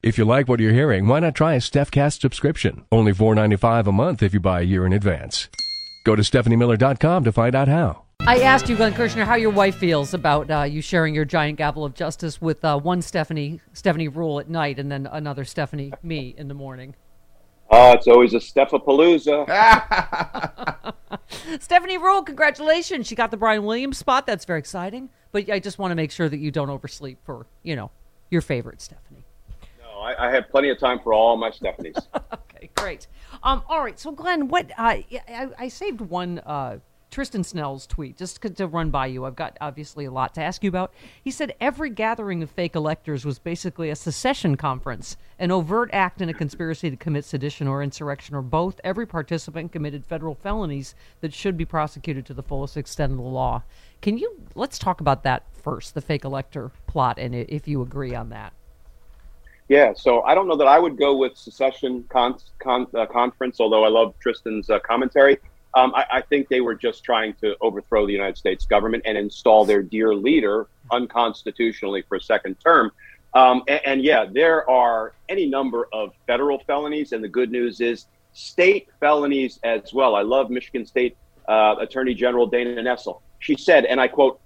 If you like what you're hearing, why not try a StephCast subscription? Only $4.95 a month if you buy a year in advance. Go to StephanieMiller.com to find out how. I asked you, Glenn Kirshner, how your wife feels about uh, you sharing your giant gavel of justice with uh, one Stephanie, Stephanie Ruhle at night, and then another Stephanie, me, in the morning. Oh, it's always a Stephapalooza. Stephanie Ruhle, congratulations! She got the Brian Williams spot. That's very exciting. But I just want to make sure that you don't oversleep for you know your favorite Stephanie. I, I have plenty of time for all my Stephanies. okay, great. Um, all right. So, Glenn, what uh, I, I saved one uh, Tristan Snell's tweet just to run by you. I've got obviously a lot to ask you about. He said every gathering of fake electors was basically a secession conference, an overt act in a conspiracy to commit sedition or insurrection or both. Every participant committed federal felonies that should be prosecuted to the fullest extent of the law. Can you let's talk about that first, the fake elector plot, and if you agree on that. Yeah, so I don't know that I would go with secession con- con- uh, conference, although I love Tristan's uh, commentary. Um, I, I, think they were just trying to overthrow the United States government and install their dear leader unconstitutionally for a second term. Um, and, and, yeah, there are any number of federal felonies, and the good news is state felonies as well. I love Michigan State uh, Attorney General Dana Nessel. She said, and I quote,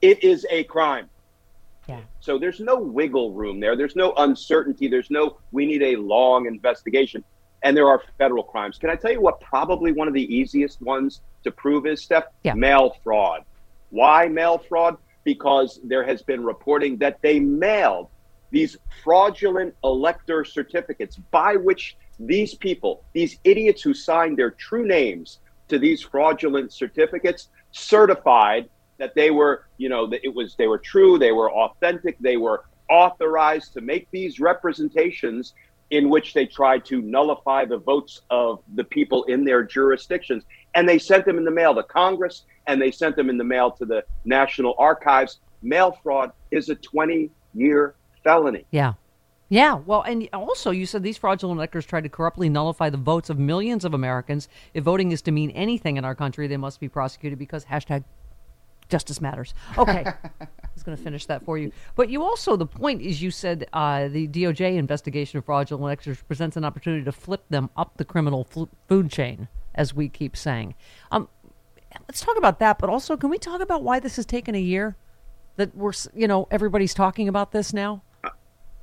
"It is a crime." Yeah. So there's no wiggle room there. There's no uncertainty. There's no we need a long investigation and there are federal crimes. Can I tell you what probably one of the easiest ones to prove is, Steph? Yeah. Mail fraud. Why mail fraud? Because there has been reporting that they mailed these fraudulent elector certificates by which these people, these idiots who signed their true names to these fraudulent certificates, certified that they were, you know, that it was they were true, they were authentic, they were authorized to make these representations in which they tried to nullify the votes of the people in their jurisdictions. And they sent them in the mail to Congress and they sent them in the mail to the National Archives. Mail fraud is a 20 year felony. Yeah. Yeah, well, and also you said these fraudulent electors tried to corruptly nullify the votes of millions of Americans. If voting is to mean anything in our country, they must be prosecuted because hashtag justice matters. Okay. I was going to finish that for you. But you also, the point is, you said uh, the DOJ investigation of fraudulent electors presents an opportunity to flip them up the criminal fl- food chain, as we keep saying. Um, let's talk about that. But also, can we talk about why this has taken a year? That we're, you know, everybody's talking about this now.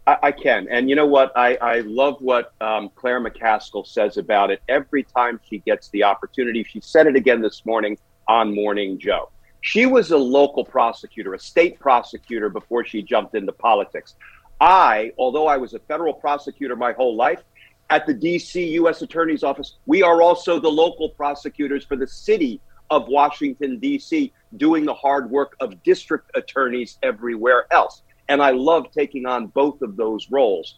I, I can, and you know what? I, I love what um, Claire McCaskill says about it every time she gets the opportunity. She said it again this morning on Morning Joe she was a local prosecutor, a state prosecutor before she jumped into politics. I, although I was a federal prosecutor my whole life, at the DC U.S. Attorney's Office, we are also the local prosecutors for the city of Washington, D.C., doing the hard work of district attorneys everywhere else. And I love taking on both of those roles.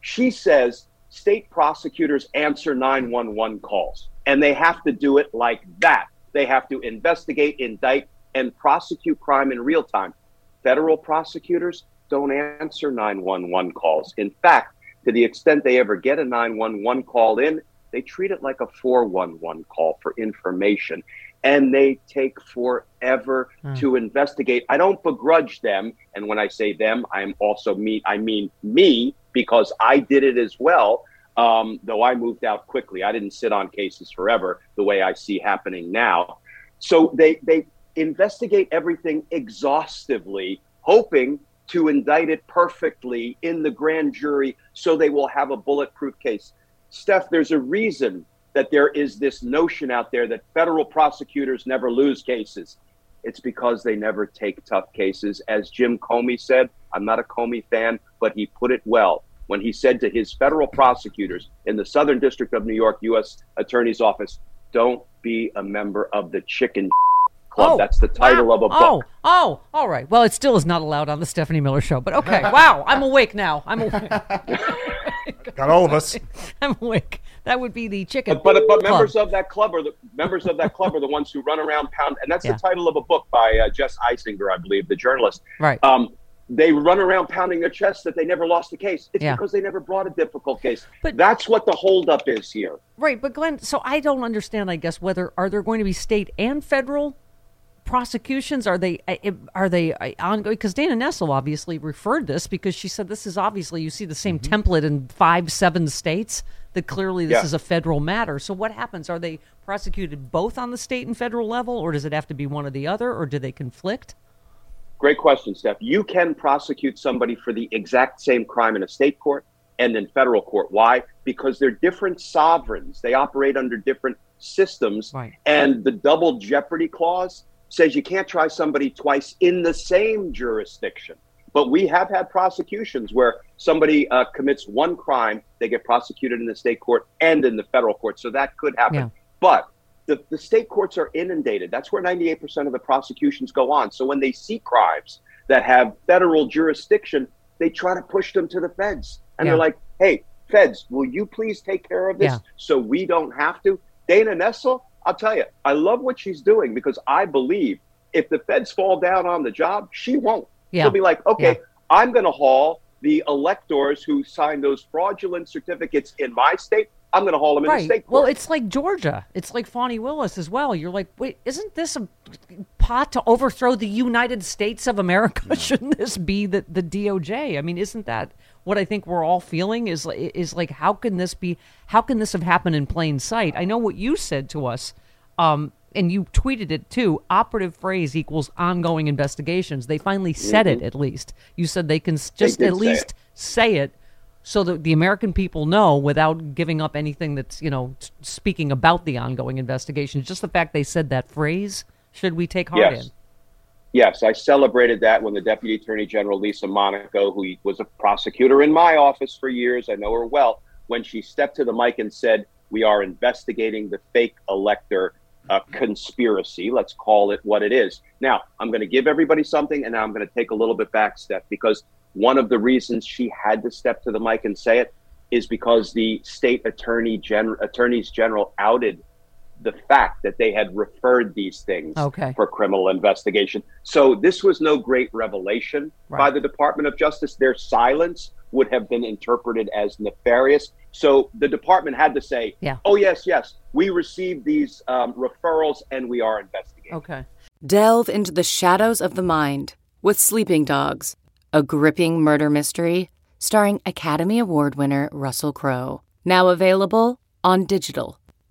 She says state prosecutors answer 911 calls, and they have to do it like that. They have to investigate, indict, and prosecute crime in real time. Federal prosecutors don't answer 911 calls. In fact, to the extent they ever get a 911 call in, they treat it like a 411 call for information. And they take forever mm. to investigate. I don't begrudge them. And when I say them, I'm also me, I mean me, because I did it as well. Um, though I moved out quickly, I didn't sit on cases forever the way I see happening now. So they they investigate everything exhaustively, hoping to indict it perfectly in the grand jury so they will have a bulletproof case. Steph, there's a reason that there is this notion out there that federal prosecutors never lose cases. It's because they never take tough cases. As Jim Comey said, I'm not a Comey fan, but he put it well when he said to his federal prosecutors in the Southern District of New York U.S. Attorney's Office, don't be a member of the chicken Club. Oh, That's the title wow. of a book. Oh, oh, all right. Well, it still is not allowed on the Stephanie Miller Show, but okay. wow, I'm awake now. I'm awake. Got all of us. I'm awake. That would be the chicken. But but, but members of that club are the members of that club are the ones who run around pound, and that's yeah. the title of a book by uh, Jess Eisinger, I believe, the journalist. Right. Um, they run around pounding their chests that they never lost a case. It's yeah. because they never brought a difficult case. But that's what the holdup is here. Right, but Glenn, so I don't understand. I guess whether are there going to be state and federal prosecutions? Are they uh, are they uh, ongoing? Because Dana Nessel obviously referred this because she said this is obviously you see the same mm-hmm. template in five seven states that clearly this yeah. is a federal matter. So what happens? Are they prosecuted both on the state and federal level, or does it have to be one or the other, or do they conflict? Great question, Steph. You can prosecute somebody for the exact same crime in a state court and in federal court. Why? Because they're different sovereigns. They operate under different systems. Right. And the double jeopardy clause says you can't try somebody twice in the same jurisdiction. But we have had prosecutions where somebody uh, commits one crime, they get prosecuted in the state court and in the federal court. So that could happen. Yeah. But the, the state courts are inundated. That's where 98% of the prosecutions go on. So when they see crimes that have federal jurisdiction, they try to push them to the feds. And yeah. they're like, hey, feds, will you please take care of this yeah. so we don't have to? Dana Nessel, I'll tell you, I love what she's doing because I believe if the feds fall down on the job, she won't. Yeah. She'll be like, okay, yeah. I'm going to haul the electors who signed those fraudulent certificates in my state. I'm going to haul them right. in the state court. Well, it's like Georgia. It's like Fani Willis as well. You're like, wait, isn't this a pot to overthrow the United States of America? Shouldn't this be the, the DOJ? I mean, isn't that what I think we're all feeling is is like how can this be how can this have happened in plain sight? I know what you said to us um, and you tweeted it too. Operative phrase equals ongoing investigations. They finally said mm-hmm. it at least. You said they can just they at least say it. say it so that the American people know without giving up anything that's, you know, speaking about the ongoing investigation. Just the fact they said that phrase should we take heart yes. in. Yes, I celebrated that when the Deputy Attorney General Lisa Monaco, who was a prosecutor in my office for years, I know her well, when she stepped to the mic and said, We are investigating the fake elector uh, conspiracy. Let's call it what it is. Now, I'm going to give everybody something, and now I'm going to take a little bit back step because one of the reasons she had to step to the mic and say it is because the state attorney general attorneys general outed the fact that they had referred these things okay. for criminal investigation. So this was no great revelation right. by the Department of Justice. Their silence would have been interpreted as nefarious. So the department had to say, yeah. "Oh yes, yes, we received these um, referrals and we are investigating." Okay. Delve into the shadows of the mind with Sleeping Dogs, a gripping murder mystery starring Academy Award winner Russell Crowe. Now available on digital.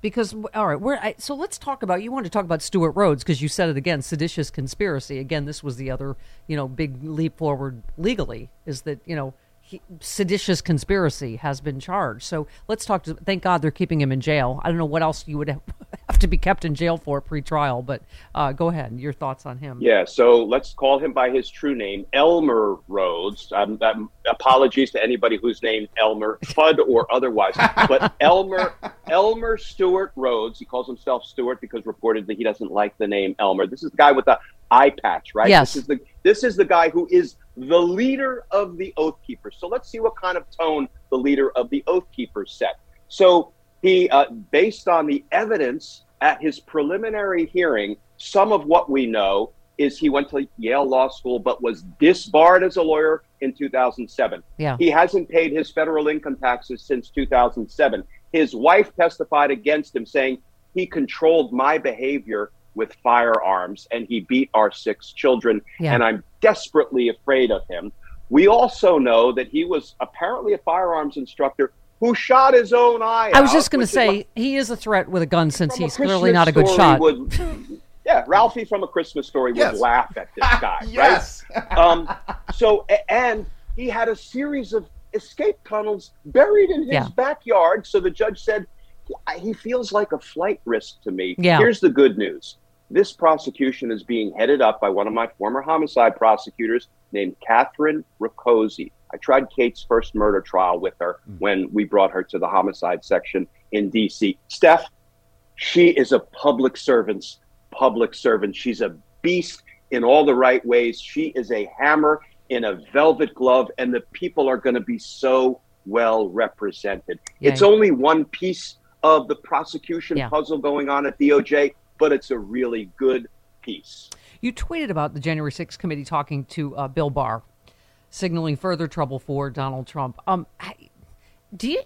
because all right, I, so let's talk about. You want to talk about Stewart Rhodes because you said it again, seditious conspiracy. Again, this was the other you know big leap forward legally is that you know he, seditious conspiracy has been charged. So let's talk to. Thank God they're keeping him in jail. I don't know what else you would have, have to be kept in jail for pre-trial, but uh, go ahead. Your thoughts on him? Yeah. So let's call him by his true name, Elmer Rhodes. Um, um, apologies to anybody who's named Elmer, Fudd or otherwise, but Elmer Elmer Stewart Rhodes. He calls himself Stewart because reportedly he doesn't like the name Elmer. This is the guy with the eye patch, right? Yes. This is the this is the guy who is the leader of the Oath Keepers. So let's see what kind of tone the leader of the Oath Keepers set. So He, uh, based on the evidence at his preliminary hearing, some of what we know is he went to Yale Law School but was disbarred as a lawyer in 2007. Yeah. He hasn't paid his federal income taxes since 2007. His wife testified against him, saying he controlled my behavior with firearms and he beat our six children. Yeah. And I'm desperately afraid of him. We also know that he was apparently a firearms instructor who shot his own eye. I was out, just going to say what- he is a threat with a gun since he's clearly not a good shot. Would, yeah, Ralphie from a Christmas story would Yes. laugh at this guy, yes. right? Um, so, and he had a series of escape tunnels buried in his Yeah. backyard. So the judge said he feels like a flight risk to me. Yeah. Here's the good news: this prosecution is being headed up by one of my former homicide prosecutors named Kathryn Rakoczy. I tried Kate's first murder trial with her hmm. when we brought her to the homicide section in D.C. Steph, she is a public servant's public servant. She's a beast in all the right ways. She is a hammer in a velvet glove, and the people are going to be so well represented. Yeah. It's only one piece of the prosecution Yeah. puzzle going on at DOJ, but it's a really good piece. You tweeted about the January 6th committee talking to uh, Bill Barr, signaling further trouble for Donald Trump. Um, I- do you,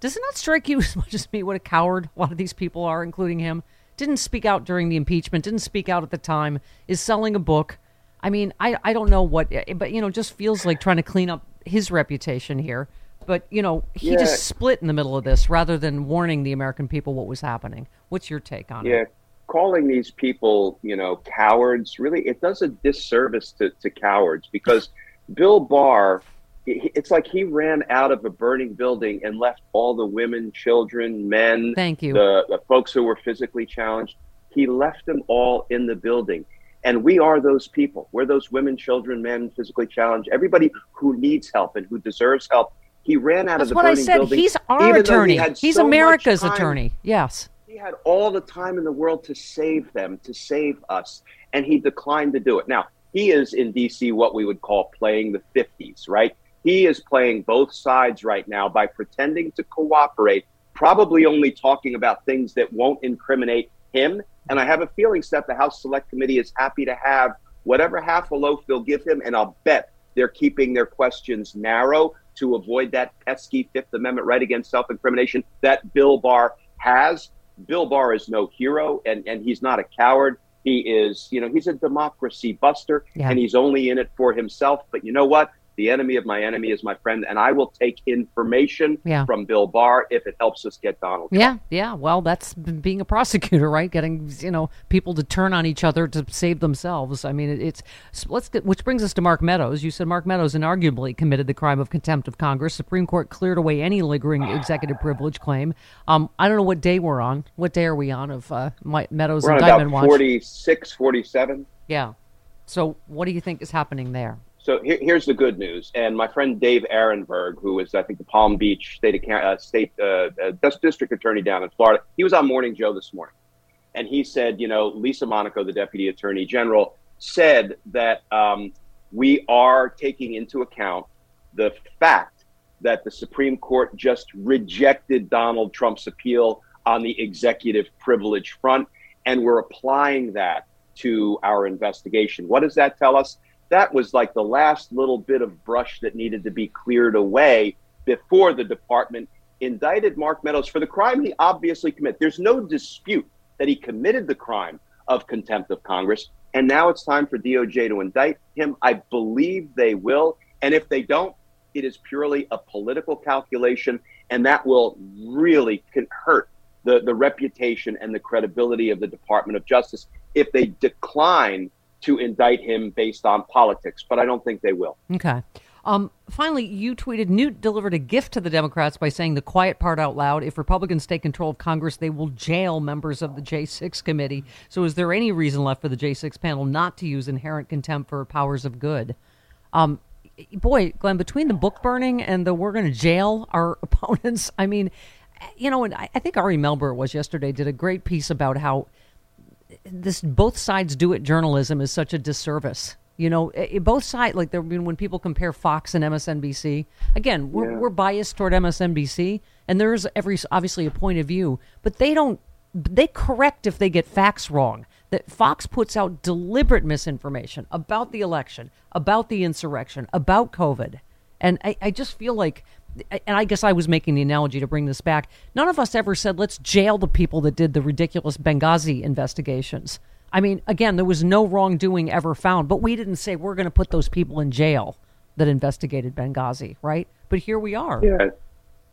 does it not strike you as much as me what a coward a lot of these people are, including him? Didn't speak out during the impeachment, didn't speak out at the time, is selling a book. I mean, I, I don't know what, but, you know, just feels like trying to clean up his reputation here. But, you know, he Yeah. just split in the middle of this rather than warning the American people what was happening. What's your take on Yeah, it? Calling these people, you know, cowards, really, it does a disservice to, to cowards because Bill Barr, it's like he ran out of a burning building and left all the women, children, men, Thank you. the, the folks who were physically challenged. He left them all in the building. And we are those people. We're those women, children, men, physically challenged, everybody who needs help and who deserves help. He ran out That's of the what I said. building. He's our though he attorney. He's so America's attorney. Yes. He had all the time in the world to save them, to save us, and he declined to do it. Now, he is in DC what we would call playing the 50s, right? He is playing both sides right now by pretending to cooperate, probably only talking about things that won't incriminate him. And I have a feeling, Steph, the House Select Committee is happy to have whatever half a loaf they'll give him, and I'll bet they're keeping their questions narrow to avoid that pesky Fifth Amendment right against self incrimination that Bill Barr has. Bill Barr is no hero and, and he's not a coward. He is, you know, he's a democracy buster Yeah. and he's only in it for himself. But you know what? The enemy of my enemy is my friend, and I will take information Yeah. from Bill Barr if it helps us get Donald. Trump. Yeah, yeah. Well, that's being a prosecutor, right? Getting you know people to turn on each other to save themselves. I mean, it's let's get, which brings us to Mark Meadows. You said Mark Meadows inarguably committed the crime of contempt of Congress. Supreme Court cleared away any lingering executive privilege claim. Um, I don't know what day we're on. What day are we on of uh, Meadows We're on indictment about 46, 47. Yeah. So what do you think is happening there? So here, here's the good news. And my friend Dave Aronberg, who is, I think, the Palm Beach State uh, State uh, uh, District Attorney down in Florida, he was on Morning Joe this morning, and he said, you know, Lisa Monaco, the Deputy Attorney General, said that um, we are taking into account the fact that the Supreme Court just rejected Donald Trump's appeal on the executive privilege front, and we're applying that to our investigation. What does that tell us? That was like the last little bit of brush that needed to be cleared away before the department indicted Mark Meadows for the crime he obviously committed. There's no dispute that he committed the crime of contempt of Congress. And now it's time for DOJ to indict him. I believe they will. And if they don't, it is purely a political calculation, and that will really hurt the, the reputation and the credibility of the Department of Justice if they decline to indict him based on politics. But I don't think they will. Okay. Um, finally, you tweeted Newt delivered a gift to the Democrats by saying the quiet part out loud. If Republicans take control of Congress, they will jail members of the J6 committee. So, is there any reason left for the J6 panel not to use inherent contempt for powers of good? Um, boy, Glenn, between the book burning and the we're going to jail our opponents, I mean, you know, and I, I think Ari Melber was yesterday did a great piece about how this both sides do it journalism is such a disservice You know, i- i- both sides, like there, when people compare Fox and MSNBC, again, we're, Yeah. we're biased toward MSNBC, and there's every obviously a point of view, but they don't. They correct if they get facts wrong. That Fox puts out deliberate misinformation about the election, about the insurrection, about COVID, and I, I just feel like. And I guess I was making the analogy to bring this back. None of us ever said, let's jail the people that did the ridiculous Benghazi investigations. I mean, again, there was no wrongdoing ever found, but we didn't say we're going to put those people in jail that investigated Benghazi, right? But here we are. Yeah.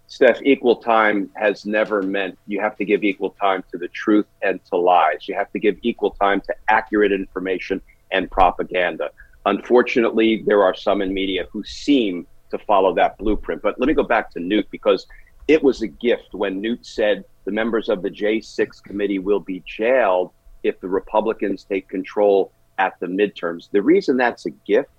Steph, equal time has never meant you have to give equal time to the truth and to lies. You have to give equal time to accurate information and propaganda. Unfortunately, there are some in media who seem to follow that blueprint. But let me go back to Newt because it was a gift when Newt said the members of the J6 committee will be jailed if the Republicans take control at the midterms. The reason that's a gift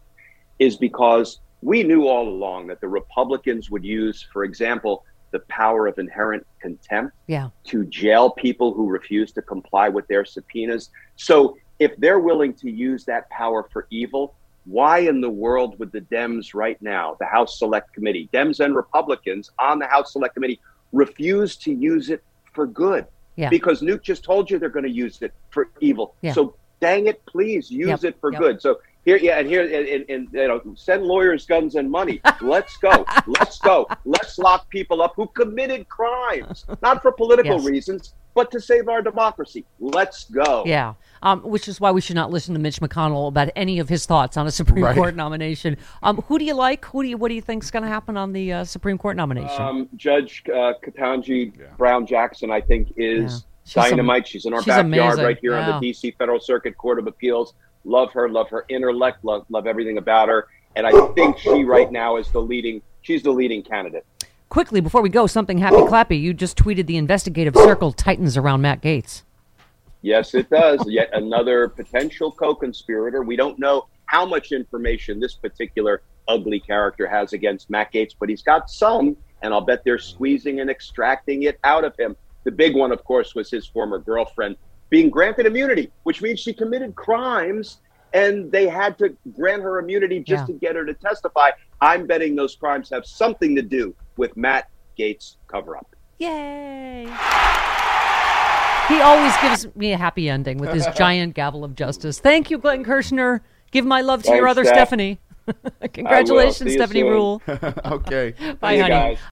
is because we knew all along that the Republicans would use, for example, the power of inherent contempt Yeah. to jail people who refuse to comply with their subpoenas. So if they're willing to use that power for evil, why in the world would the Dems right now, the House Select Committee, Dems and Republicans on the House Select Committee, refuse to use it for good? Yeah. Because Newt just told you they're going to use it for evil. Yeah. So dang it, please use Yep, it for yep. good. So here, yeah, and here, and, and you know, send lawyers guns and money. Let's go, let's go, let's lock people up who committed crimes, not for political Yes. reasons, but to save our democracy. Let's go. Yeah. Um, which is why we should not listen to Mitch McConnell about any of his thoughts on a Supreme Right. Court nomination. Um, who do you like? Who do you, what do you think's going to happen on the uh, Supreme Court nomination? Um, Judge uh, Ketanji Brown Jackson, I think, is Yeah. She's am- dynamite. she's in our she's backyard amazing. right here on the D.C. Federal Circuit Court of Appeals. Love her, love her intellect, love, love everything about her, and I think she right now is the leading. She's the leading candidate. Quickly, before we go, something happy clappy. You just tweeted the investigative circle tightens around Matt Gaetz. Yes, it does. Yet another potential co-conspirator. We don't know how much information this particular ugly character has against Matt Gaetz, but he's got some, and I'll bet they're squeezing and extracting it out of him. The big one, of course, was his former girlfriend being granted immunity, which means she committed crimes, and they had to grant her immunity just Yeah. to get her to testify. I'm betting those crimes have something to do with Matt Gaetz' cover-up. Yay! He always gives me a happy ending with his giant gavel of justice. Thank you, Glenn Kirshner. Give my love to your other Steph. Stephanie. Congratulations, Stephanie soon. Ruhle. okay. Bye, you honey. guys.